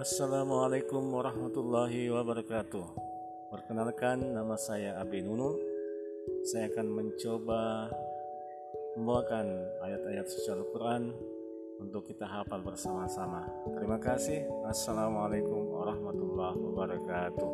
Assalamualaikum warahmatullahi wabarakatuh. Perkenalkan nama saya Abi Nunu. Saya akan mencoba membawakan ayat-ayat suci Al-Quran untuk kita hafal bersama-sama. Terima kasih. Assalamualaikum warahmatullahi wabarakatuh.